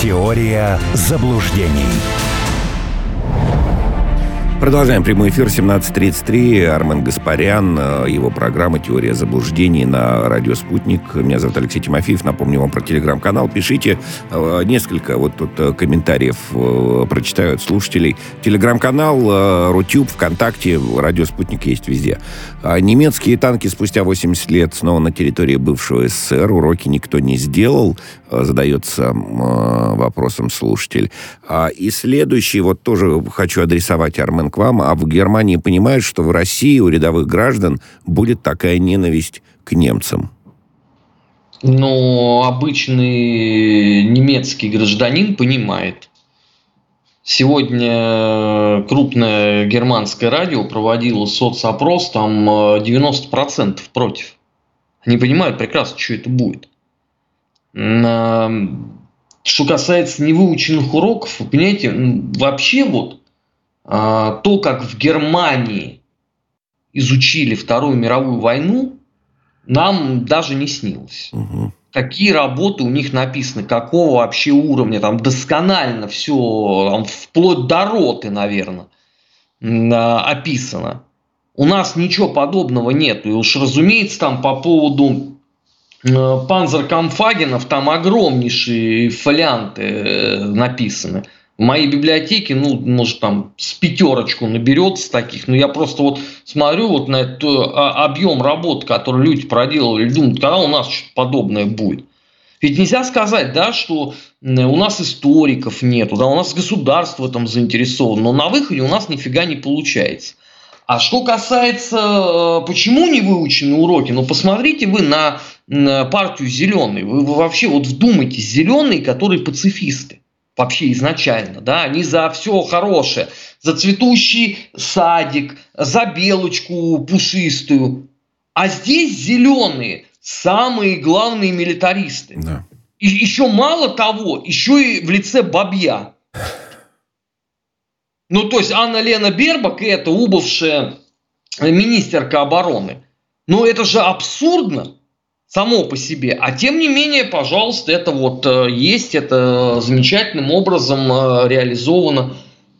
Теория заблуждений. Продолжаем прямой эфир 17.33. Армен Гаспарян, э, его программа «Теория заблуждений» на радио «Спутник». Меня зовут Алексей Тимофеев. Напомню вам про телеграм-канал. Пишите э, несколько вот тут э, комментариев прочитаю от слушателей. Телеграм-канал, Рутюб, ВКонтакте, радио «Спутник» есть везде. А немецкие танки спустя 80 лет снова на территории бывшего СССР. Уроки никто не сделал, задается вопросом слушатель. А, и следующий, вот тоже хочу адресовать Армен к вам, а в Германии понимают, что в России у рядовых граждан будет такая ненависть к немцам? Ну, обычный немецкий гражданин понимает. Сегодня крупное германское радио проводило соцопрос, там 90% э, против. Они понимают прекрасно, что это будет. Что касается невыученных уроков, понимаете, вообще вот а, то, как в Германии изучили Вторую мировую войну, нам даже не снилось. Угу. Какие работы у них написаны, какого вообще уровня, там досконально все, там, вплоть до роты, наверное, а, описано. У нас ничего подобного нет. И уж разумеется, там по поводу э, панзеркамфагенов там огромнейшие фолианты э, написаны – в моей библиотеке, ну, может, там с пятерочку наберется таких, но я просто вот смотрю вот на этот а, объем работ, который люди проделывали, думаю, когда у нас что-то подобное будет. Ведь нельзя сказать, да, что у нас историков нету, да, у нас государство этом заинтересовано, но на выходе у нас нифига не получается. А что касается, э, почему не выучены уроки, ну посмотрите вы на, на партию зеленый, вы, вы вообще вот вдумайтесь, зеленые, которые пацифисты вообще изначально, да, они за все хорошее, за цветущий садик, за белочку пушистую, а здесь зеленые самые главные милитаристы. Да. И еще мало того, еще и в лице бабья. Ну, то есть Анна Лена Бербак, это убывшая министерка обороны. Ну, это же абсурдно само по себе. А тем не менее, пожалуйста, это вот э, есть, это замечательным образом э, реализовано.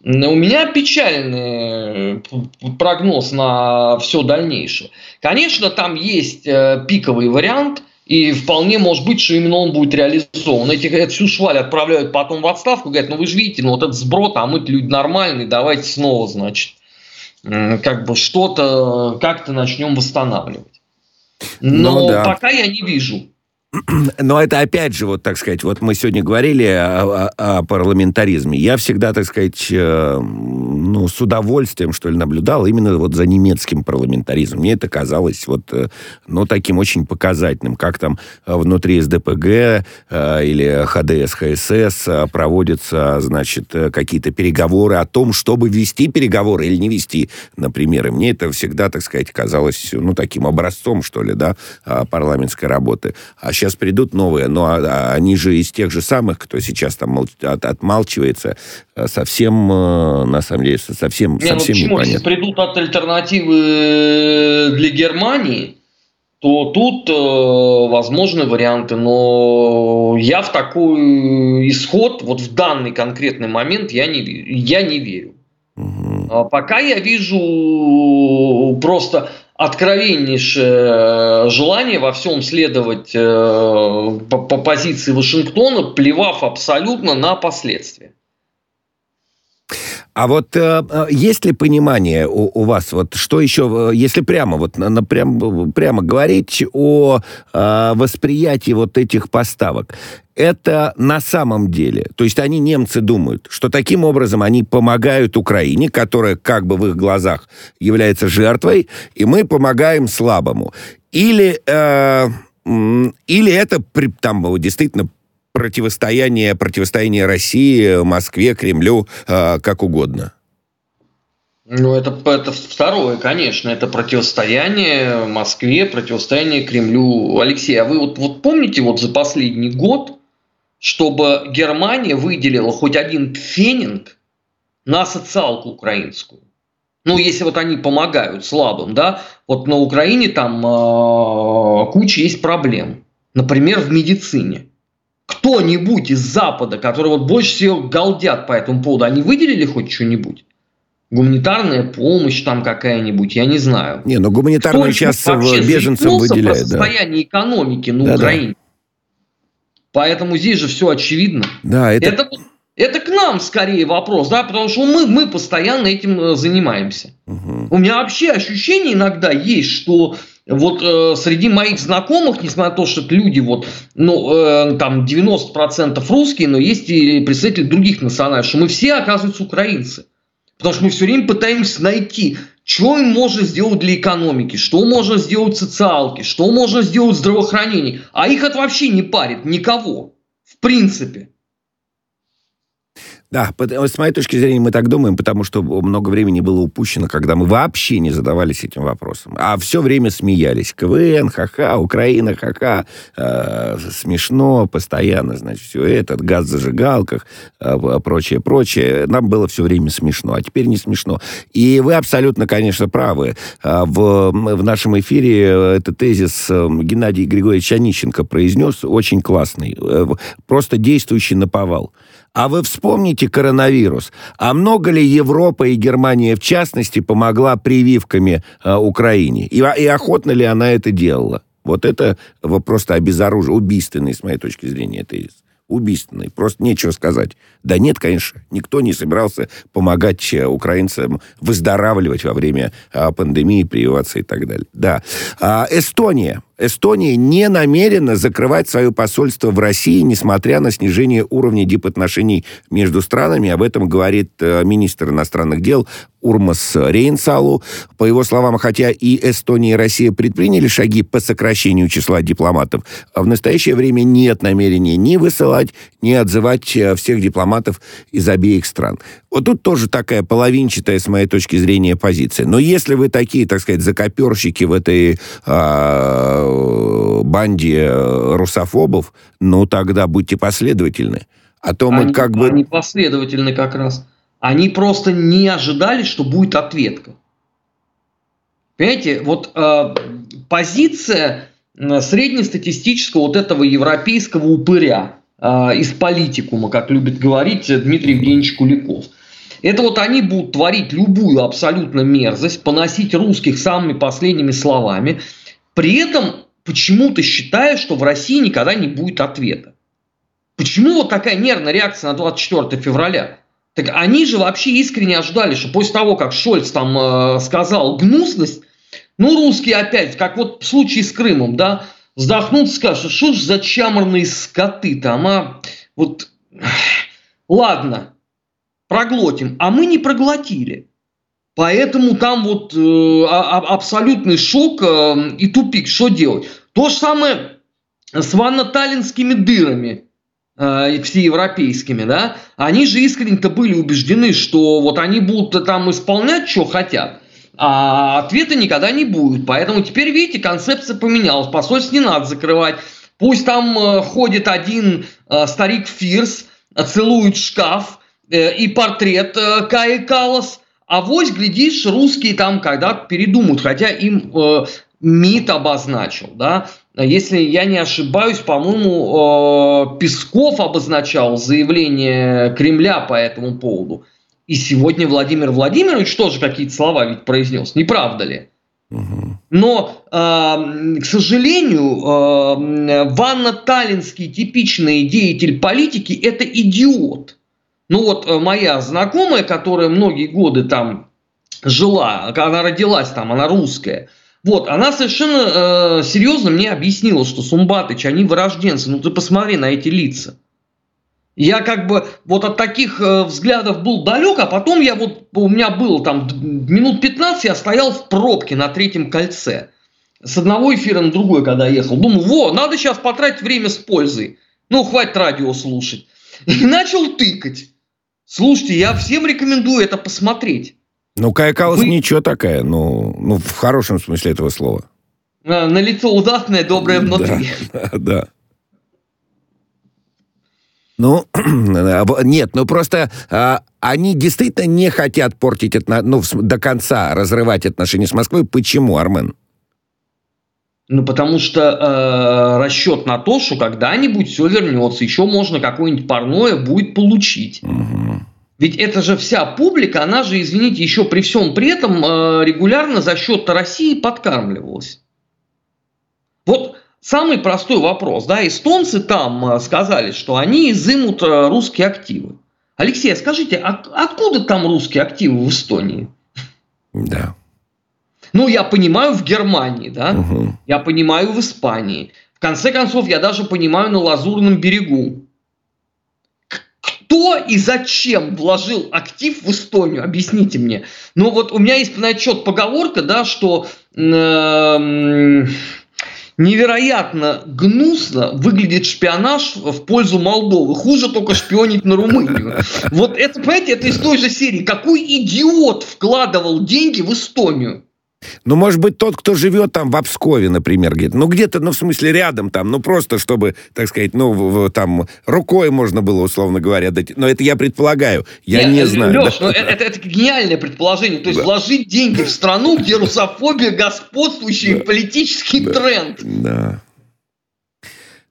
У меня печальный э, прогноз на все дальнейшее. Конечно, там есть пиковый вариант, и вполне может быть, что именно он будет реализован. Этих, эту всю шваль отправляют потом в отставку, говорят, ну вы же видите, ну вот этот сброд, а мы люди нормальные, давайте снова, значит, как бы что-то как-то начнем восстанавливать. Но ну, да. пока я не вижу. Но это опять же, вот так сказать, вот мы сегодня говорили о, о, о парламентаризме. Я всегда, так сказать, э, ну, с удовольствием, что ли, наблюдал именно вот за немецким парламентаризмом. Мне это казалось вот, э, ну, таким очень показательным, как там внутри СДПГ э, или ХДС, ХСС э, проводятся, значит, э, какие-то переговоры о том, чтобы вести переговоры или не вести, например. И мне это всегда, так сказать, казалось, ну, таким образцом, что ли, да, э, парламентской работы. А сейчас придут новые, но а, они же из тех же самых, кто сейчас там от, отмалчивается, э, совсем, э, на самом деле, совсем, не, совсем ну почему? Если придут от альтернативы для Германии, то тут э, возможны варианты, но я в такой исход, вот в данный конкретный момент, я не, я не верю. Угу. Пока я вижу просто откровеннейшее желание во всем следовать э, по позиции Вашингтона, плевав абсолютно на последствия. А вот э, э, есть ли понимание у, у вас, вот что еще, э, если прямо вот на, прям, прямо говорить о э, восприятии вот этих поставок, это на самом деле, то есть они немцы думают, что таким образом они помогают Украине, которая как бы в их глазах является жертвой, и мы помогаем слабому, или э, или это там действительно противостояние, противостояние России, Москве, Кремлю, э, как угодно? Ну, это, это второе, конечно, это противостояние Москве, противостояние Кремлю. Алексей, а вы вот, вот помните вот за последний год, чтобы Германия выделила хоть один фенинг на социалку украинскую? Ну, если вот они помогают слабым, да, вот на Украине там э, куча есть проблем. Например, в медицине. Кто-нибудь из Запада, которые вот больше всего галдят по этому поводу, они выделили хоть что-нибудь? Гуманитарная помощь там какая-нибудь, я не знаю. Не, ну гуманитарную сейчас беженцам выделяют. Про состояние да. экономики на да, Украине. Да. Поэтому здесь же все очевидно. Да, это... это это к нам скорее вопрос, да, потому что мы, мы постоянно этим э, занимаемся. Угу. У меня вообще ощущение иногда есть, что вот э, среди моих знакомых, несмотря на то, что это люди, вот, ну, э, там 90% русские, но есть и представители других национальностей, что мы все, оказываются, украинцы. Потому что мы все время пытаемся найти, что им можно сделать для экономики, что можно сделать в социалке, что можно сделать в здравоохранении. А их это вообще не парит никого. В принципе. Да, с моей точки зрения мы так думаем, потому что много времени было упущено, когда мы вообще не задавались этим вопросом. А все время смеялись. КВН, ха-ха, Украина, ха-ха. Э, смешно постоянно, значит, все это, газ в зажигалках, э, прочее, прочее. Нам было все время смешно, а теперь не смешно. И вы абсолютно, конечно, правы. А в, в нашем эфире э, этот тезис э, Геннадий Григорьевич Онищенко произнес, очень классный, э, просто действующий на повал. А вы вспомните коронавирус. А много ли Европа и Германия, в частности, помогла прививками э, Украине? И, и охотно ли она это делала? Вот это просто обезоружие, убийственный, с моей точки зрения, тезис убийственный. Просто нечего сказать. Да нет, конечно, никто не собирался помогать э, украинцам выздоравливать во время а, пандемии, прививаться и так далее. Да. А, Эстония. Эстония не намерена закрывать свое посольство в России, несмотря на снижение уровня дипотношений между странами. Об этом говорит э, министр иностранных дел Урмас Рейнсалу. По его словам, хотя и Эстония, и Россия предприняли шаги по сокращению числа дипломатов, в настоящее время нет намерения ни высылать, ни отзывать э, всех дипломатов из обеих стран. Вот тут тоже такая половинчатая, с моей точки зрения, позиция. Но если вы такие, так сказать, закоперщики в этой э, банде русофобов, ну тогда будьте последовательны. А то мы они, как бы... Они последовательны как раз. Они просто не ожидали, что будет ответка. Понимаете, вот э, позиция среднестатистического вот этого европейского упыря э, из политикума, как любит говорить Дмитрий Евгеньевич Куликов – это вот они будут творить любую абсолютно мерзость, поносить русских самыми последними словами, при этом почему-то считая, что в России никогда не будет ответа. Почему вот такая нервная реакция на 24 февраля? Так они же вообще искренне ожидали, что после того, как Шольц там э, сказал гнусность, ну, русские опять, как вот в случае с Крымом, да, вздохнут, скажут, что ж за чаморные скоты там, а? Вот, ладно, проглотим, а мы не проглотили. Поэтому там вот э, а, а, абсолютный шок э, и тупик. Что делать? То же самое с ванно-таллинскими дырами э, всеевропейскими, да? Они же искренне-то были убеждены, что вот они будут там исполнять, что хотят, а ответа никогда не будет. Поэтому теперь, видите, концепция поменялась. Посольство не надо закрывать. Пусть там э, ходит один старик Фирс, целует шкаф, и портрет Каи Калас. А вось, глядишь, русские там когда-то передумают, хотя им э, МИД обозначил, да, если я не ошибаюсь, по-моему, э, Песков обозначал заявление Кремля по этому поводу. И сегодня Владимир Владимирович тоже какие-то слова ведь произнес, не правда ли? Но, э, к сожалению, э, Ванна-Таллинский типичный деятель политики – это идиот. Ну вот э, моя знакомая, которая многие годы там жила, она родилась там, она русская, вот, она совершенно э, серьезно мне объяснила, что Сумбатыч, они вырожденцы, ну ты посмотри на эти лица. Я как бы вот от таких э, взглядов был далек, а потом я вот, у меня было там минут 15, я стоял в пробке на третьем кольце. С одного эфира на другой, когда ехал. Думаю, во, надо сейчас потратить время с пользой. Ну, хватит радио слушать. И начал тыкать. Слушайте, я всем рекомендую это посмотреть. Ну, Кая Калас Вы... ничего такая, ну, ну, в хорошем смысле этого слова. А, на лицо удатное, доброе внутри. Да, да. Ну, нет, ну просто а, они действительно не хотят портить, ну, до конца разрывать отношения с Москвой. Почему, Армен? Ну, потому что э, расчет на то, что когда-нибудь все вернется, еще можно какое-нибудь парное будет получить. Угу. Ведь это же вся публика, она же, извините, еще при всем при этом э, регулярно за счет России подкармливалась. Вот самый простой вопрос. Да, эстонцы там э, сказали, что они изымут э, русские активы. Алексей, а скажите, а откуда там русские активы в Эстонии? Да. Ну, я понимаю в Германии, да, угу. я понимаю в Испании. В конце концов, я даже понимаю на Лазурном берегу. Кто и зачем вложил актив в Эстонию? Объясните мне. Ну вот у меня есть на отчет поговорка, да, что э, невероятно гнусно выглядит шпионаж в пользу Молдовы. Хуже только шпионить на Румынию. Вот это, понимаете, это из той же серии. Какой идиот вкладывал деньги в Эстонию? Ну, может быть, тот, кто живет там в Обскове, например, где-то. Ну, где-то, ну, в смысле, рядом там. Ну, просто, чтобы, так сказать, ну, в, в, там, рукой можно было, условно говоря, дать. Но это я предполагаю. Я Нет, не знаю. Леш, да. ну, это, это гениальное предположение. То есть, да. вложить деньги в страну, где русофобия господствующий да. политический да. тренд. Да.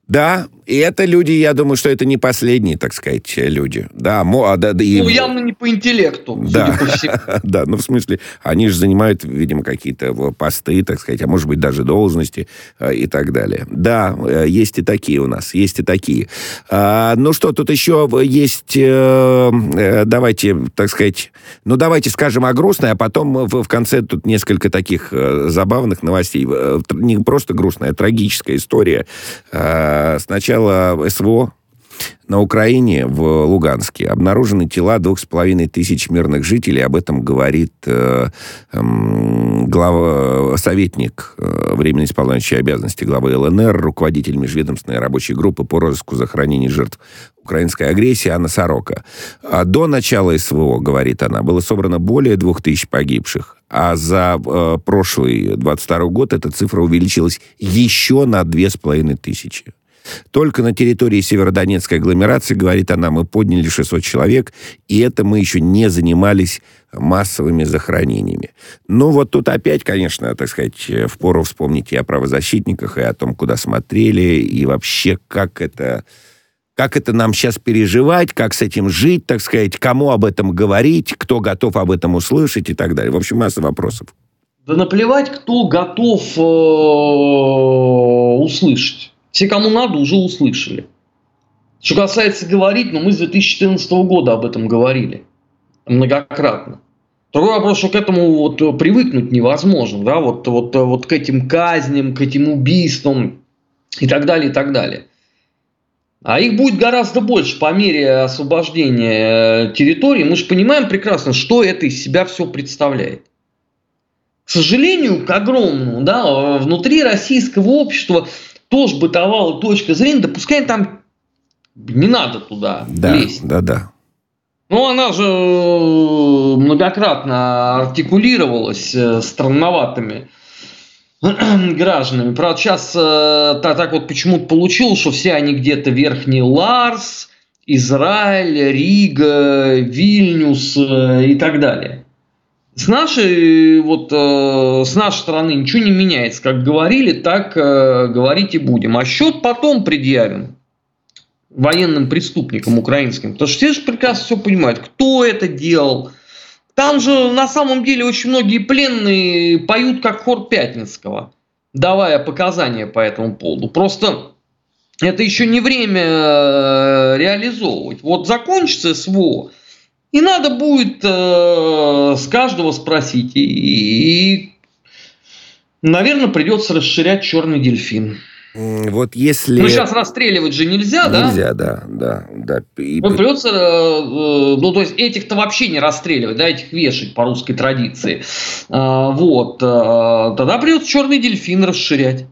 Да, и это люди, я думаю, что это не последние, так сказать, люди. Да, мо, а, да, да, и... Ну, явно не по интеллекту, да. да, ну, в смысле, они же занимают, видимо, какие-то посты, так сказать, а может быть, даже должности э, и так далее. Да, э, есть и такие у нас, есть и такие. А, ну что, тут еще есть, э, давайте, так сказать, ну, давайте скажем о грустной, а потом в, в конце тут несколько таких забавных новостей. Не просто грустная, а трагическая история Э, сначала СВО на Украине, в Луганске, обнаружены тела двух с половиной тысяч мирных жителей. Об этом говорит э, э, глава, советник э, временно исполняющий обязанности главы ЛНР, руководитель межведомственной рабочей группы по розыску захоронений жертв украинской агрессии Анна Сорока. А до начала СВО, говорит она, было собрано более двух тысяч погибших. А за э, прошлый 22 год эта цифра увеличилась еще на две с половиной тысячи. Только на территории Северодонецкой агломерации, говорит она, мы подняли 600 человек, и это мы еще не занимались массовыми захоронениями. Ну, вот тут опять, конечно, так сказать, впору вспомнить и о правозащитниках, и о том, куда смотрели, и вообще, как это как это нам сейчас переживать, как с этим жить, так сказать, кому об этом говорить, кто готов об этом услышать и так далее. В общем, масса вопросов. Да наплевать, кто готов э, услышать. Все, кому надо, уже услышали. Что касается говорить, ну мы с 2014 года об этом говорили. Многократно. Второй вопрос, что к этому вот привыкнуть невозможно, да, вот, вот, вот к этим казням, к этим убийствам и так далее, и так далее. А их будет гораздо больше по мере освобождения территории. Мы же понимаем прекрасно, что это из себя все представляет. К сожалению, к огромному, да, внутри российского общества тоже бытовала точка зрения, да пускай там не надо туда да, лезть. Да, да. Ну, она же э, многократно артикулировалась э, странноватыми гражданами. Правда, сейчас э, так, так вот почему-то получилось, что все они где-то Верхний Ларс, Израиль, Рига, Вильнюс и так далее. С нашей, вот, э, с нашей стороны ничего не меняется. Как говорили, так э, говорить и будем. А счет потом предъявим военным преступникам украинским. Потому что все же прекрасно все понимают, кто это делал. Там же на самом деле очень многие пленные поют как хор Пятницкого, давая показания по этому поводу. Просто это еще не время э, реализовывать. Вот закончится СВО, и надо будет э, с каждого спросить. И, и, наверное, придется расширять черный дельфин. Вот если... Ну, сейчас расстреливать же нельзя, да? Нельзя, да, да. да. И... Вот придется, э, ну, то есть, этих-то вообще не расстреливать, да, этих вешать по русской традиции. А, вот. А, тогда придется черный дельфин расширять.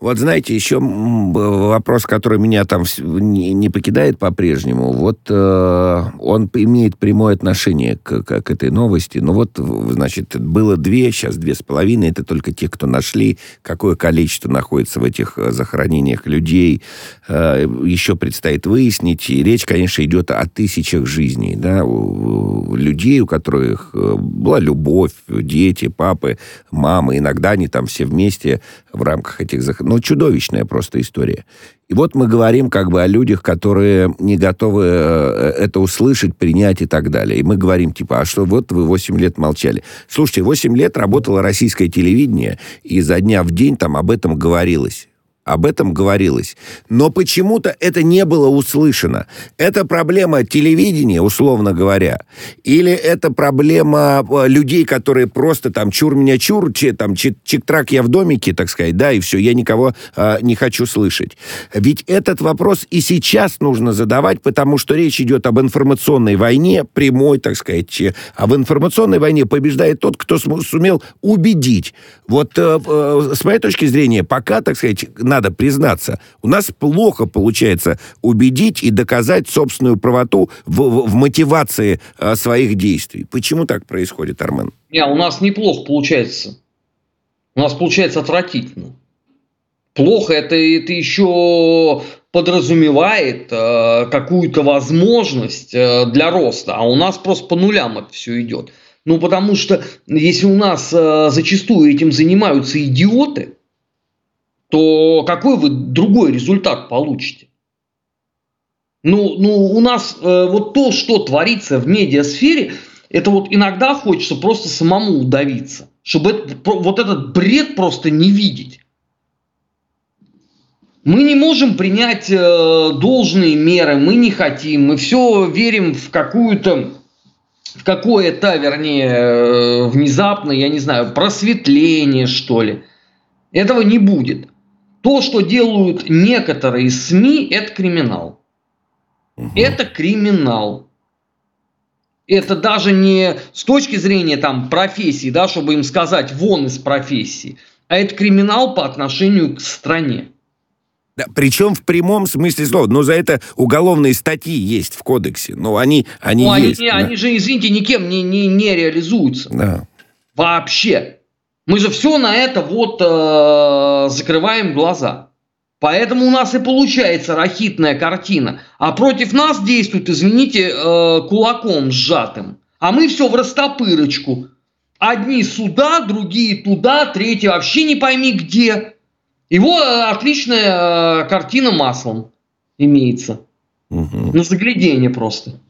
Вот знаете, еще вопрос, который меня там не, покидает по-прежнему, вот э, он имеет прямое отношение к, к, к этой новости. Ну вот, значит, было две, сейчас две с половиной, это только те, кто нашли, какое количество находится в этих э, захоронениях людей. Э, еще предстоит выяснить, и речь, конечно, идет о тысячах жизней, да, у, у людей, у которых э, была любовь, дети, папы, мамы, иногда они там все вместе в рамках этих захоронений ну, чудовищная просто история. И вот мы говорим как бы о людях, которые не готовы э, это услышать, принять и так далее. И мы говорим, типа, а что вот вы 8 лет молчали. Слушайте, 8 лет работало российское телевидение, и за дня в день там об этом говорилось. Об этом говорилось. Но почему-то это не было услышано. Это проблема телевидения, условно говоря, или это проблема э, людей, которые просто там чур меня чур, че, там чик-трак я в домике, так сказать, да, и все, я никого э, не хочу слышать. Ведь этот вопрос и сейчас нужно задавать, потому что речь идет об информационной войне, прямой, так сказать, а в информационной войне побеждает тот, кто сумел убедить. Вот э, э, с моей точки зрения, пока, так сказать, надо признаться, у нас плохо получается убедить и доказать собственную правоту в, в, в мотивации а, своих действий. Почему так происходит, Армен? Не, у нас неплохо получается. У нас получается отвратительно. Плохо это, это еще подразумевает э, какую-то возможность э, для роста, а у нас просто по нулям это все идет. Ну, потому что если у нас э, зачастую этим занимаются идиоты, то какой вы другой результат получите? Ну, ну у нас э, вот то, что творится в медиасфере, это вот иногда хочется просто самому удавиться, чтобы это, вот этот бред просто не видеть. Мы не можем принять э, должные меры, мы не хотим, мы все верим в какую-то в какое-то, вернее, э, внезапно, я не знаю, просветление, что ли. Этого не будет. То, что делают некоторые СМИ, это криминал. Угу. Это криминал. Это даже не с точки зрения там профессии, да, чтобы им сказать вон из профессии, а это криминал по отношению к стране. Да, причем в прямом смысле слова. Но за это уголовные статьи есть в кодексе. Но они, они ну, есть. Они, да. они же, извините, никем не, не, не реализуются. Да. Вообще. Мы же все на это вот э, закрываем глаза. Поэтому у нас и получается рахитная картина. А против нас действуют, извините, э, кулаком сжатым. А мы все в растопырочку. Одни сюда, другие туда, третьи вообще не пойми где. Его э, отличная э, картина маслом имеется. Угу. На заглядение просто.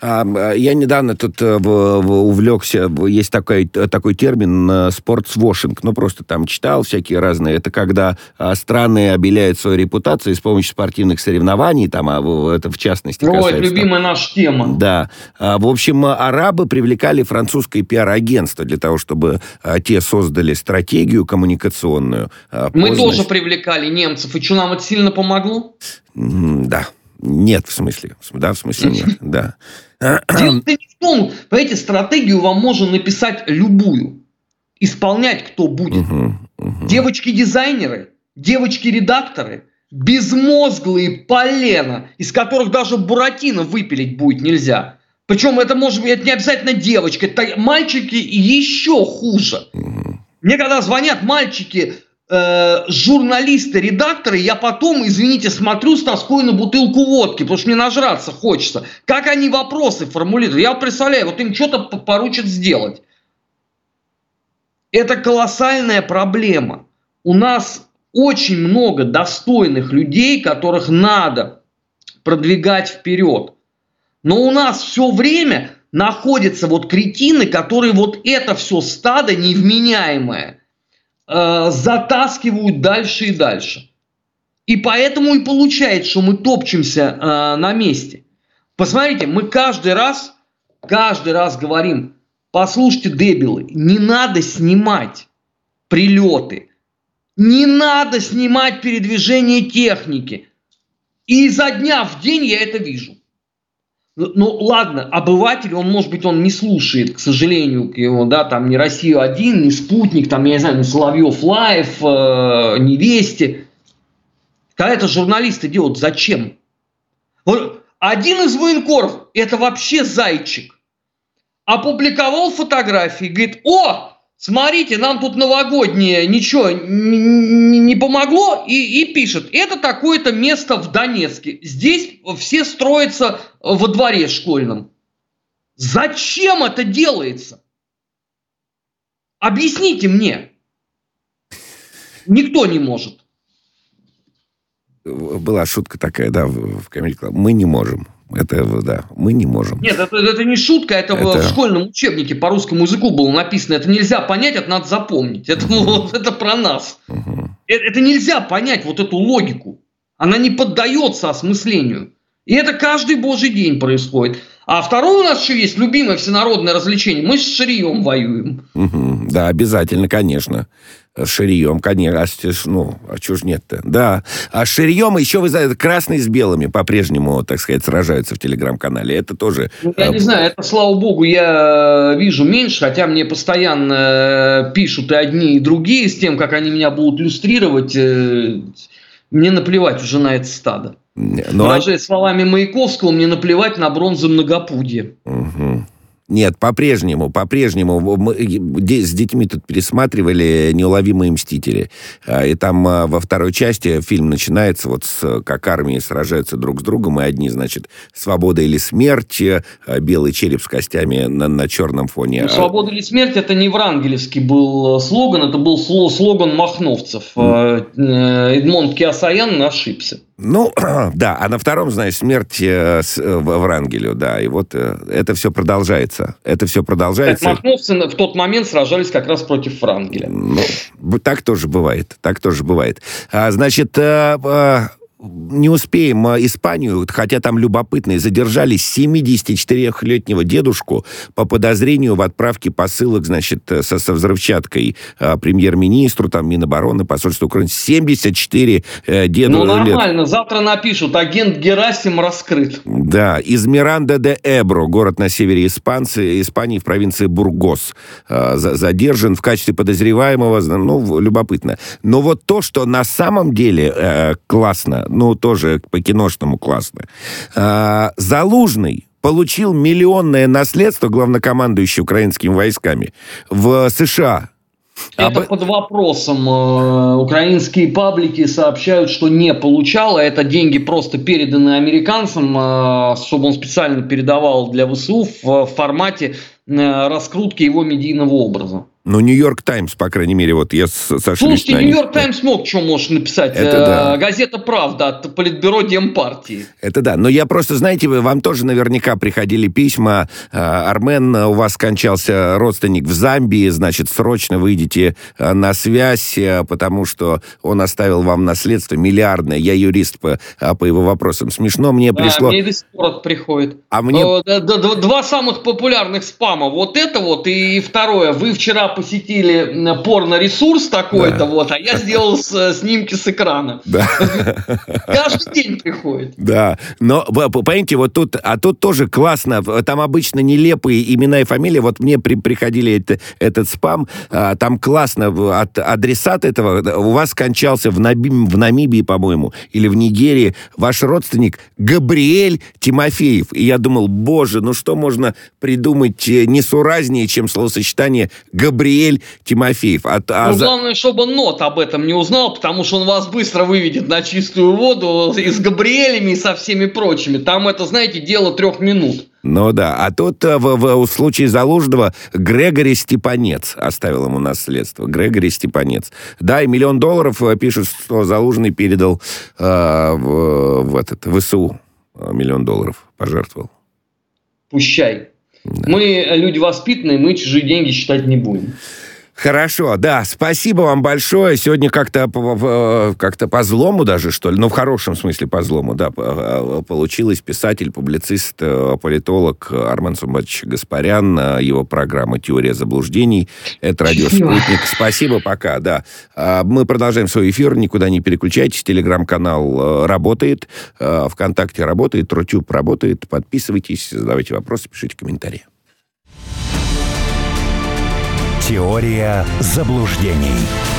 А, а, я недавно тут э, увлекся, есть такой, такой термин спортсвошинг, ну просто там читал всякие разные. Это когда а, страны обеляют свою репутацию с помощью спортивных соревнований, там, а это в частности Ой, касается... любимая наша тема. Да. В общем, арабы привлекали французское пиар-агентство для того, чтобы те создали стратегию коммуникационную. Мы тоже привлекали немцев, и что, нам это сильно помогло? Да. Нет, в смысле. Да, в смысле нет, да. Дело не в том, понимаете, стратегию вам можно написать любую. Исполнять кто будет. Угу, угу. Девочки-дизайнеры, девочки-редакторы, безмозглые полена, из которых даже Буратино выпилить будет нельзя. Причем это может быть это не обязательно девочка, это мальчики еще хуже. Угу. Мне когда звонят мальчики э, журналисты, редакторы, я потом, извините, смотрю с тоской на бутылку водки, потому что мне нажраться хочется. Как они вопросы формулируют? Я представляю, вот им что-то поручат сделать. Это колоссальная проблема. У нас очень много достойных людей, которых надо продвигать вперед. Но у нас все время находятся вот кретины, которые вот это все стадо невменяемое э, затаскивают дальше и дальше. И поэтому и получается, что мы топчемся э, на месте. Посмотрите, мы каждый раз, каждый раз говорим, послушайте, дебилы, не надо снимать прилеты, не надо снимать передвижение техники. И изо дня в день я это вижу. Ну, ну ладно, обыватель, он, может быть, он не слушает, к сожалению, его, да, там не Россию один, не спутник, там, я не знаю, не Соловьев Live, э, не Вести. Когда это журналисты делают, зачем? Вот один из военкоров, это вообще зайчик, опубликовал фотографии, говорит, о, смотрите, нам тут новогоднее ничего не, помогло, и, и пишет, это такое-то место в Донецке. Здесь все строятся во дворе школьном. Зачем это делается? Объясните мне. Никто не может. Была шутка такая, да, в Comedy Club. Мы не можем. Это, да, мы не можем. Нет, это, это не шутка, это, это в школьном учебнике по русскому языку было написано. Это нельзя понять, это надо запомнить. Это, угу. вот, это про нас. Угу. Это, это нельзя понять, вот эту логику. Она не поддается осмыслению. И это каждый божий день происходит. А второе у нас еще есть любимое всенародное развлечение. Мы с Ширием воюем. Угу, да, обязательно, конечно. С Ширием, конечно. А, ну, а чего ж нет-то? Да. А с Ширием еще, вы знаете, красные с белыми по-прежнему, так сказать, сражаются в Телеграм-канале. Это тоже... Ну, я не знаю, это, слава богу, я вижу меньше, хотя мне постоянно пишут и одни, и другие с тем, как они меня будут иллюстрировать. Э, мне наплевать уже на это стадо. Но... Выражаясь словами Маяковского, мне наплевать на бронзу многопудье. Угу. Нет, по-прежнему, по-прежнему. Мы с детьми тут пересматривали «Неуловимые мстители». А, и там а, во второй части фильм начинается вот с, как армии сражаются друг с другом, и одни, значит, «Свобода или смерть», а, белый череп с костями на, на черном фоне. Ну, «Свобода или смерть» — это не врангелевский был слоган, это был слоган махновцев. Mm. Эдмонд Киасаян ошибся. Ну, да, а на втором, знаешь, смерть э, с, э, Врангелю, да, и вот э, это все продолжается. Это все продолжается. Так, махновцы в тот момент сражались как раз против Врангеля. Ну, так тоже бывает, так тоже бывает. А, значит, э, э, не успеем а, Испанию, хотя там любопытные, задержали 74-летнего дедушку по подозрению в отправке посылок, значит, со, со взрывчаткой а, премьер-министру, там, Минобороны, посольству Украины. 74 э, деду Ну, нормально, лет. завтра напишут, агент Герасим раскрыт. Да, из Миранда де Эбро, город на севере Испанции, Испании в провинции Бургос, э, задержан в качестве подозреваемого, ну, любопытно. Но вот то, что на самом деле э, классно, ну, тоже по-киношному классно. А, Залужный получил миллионное наследство главнокомандующий украинскими войсками в США. Это Об... под вопросом. Э, украинские паблики сообщают, что не получал, а это деньги просто переданы американцам, э, чтобы он специально передавал для ВСУ в формате э, раскрутки его медийного образа. Ну, Нью-Йорк Таймс, по крайней мере, вот я сошлюсь Слушайте, Нью-Йорк Таймс мог что можешь написать. Это да. Газета «Правда» от Политбюро Демпартии. Это да. Но я просто, знаете, вы, вам тоже наверняка приходили письма. А, Армен, у вас скончался родственник в Замбии, значит, срочно выйдите а, на связь, а, потому что он оставил вам наследство миллиардное. Я юрист по, по его вопросам. Смешно мне да, пришло... мне до сих пор приходит. А мне... Два самых популярных спама. Вот это вот и второе. Вы вчера посетили порно-ресурс такой-то, да. вот, а я сделал с, э, снимки с экрана. Да. Каждый день приходит. Да, но, понимаете, вот тут, а тут тоже классно, там обычно нелепые имена и фамилии, вот мне при, приходили это, этот спам, а, там классно, от, адресат этого, у вас скончался в, Наби, в Намибии, по-моему, или в Нигерии, ваш родственник Габриэль Тимофеев. И я думал, боже, ну что можно придумать э, несуразнее, чем словосочетание Габриэль Тимофеев. А, а ну, главное, чтобы Нот об этом не узнал, потому что он вас быстро выведет на чистую воду и с Габриэлями и со всеми прочими. Там это, знаете, дело трех минут. Ну да, а тут э, в, в, в случае Залужного Грегори Степанец оставил ему наследство. Грегори Степанец. Да, и миллион долларов э, пишут, что Залужный передал э, в, в этот ВСУ. Миллион долларов пожертвовал. Пущай. Мы люди воспитанные, мы чужие деньги считать не будем. Хорошо, да, спасибо вам большое. Сегодня как-то как по злому даже, что ли, ну, в хорошем смысле по злому, да, э, получилось писатель, публицист, э, политолог Армен Сумбатович Гаспарян, э, его программа «Теория заблуждений». Это «Радио Спутник». Спасибо, пока, да. А, мы продолжаем свой эфир, никуда не переключайтесь. Телеграм-канал работает, ВКонтакте работает, Трутюб работает. Подписывайтесь, задавайте вопросы, пишите комментарии. Теория заблуждений.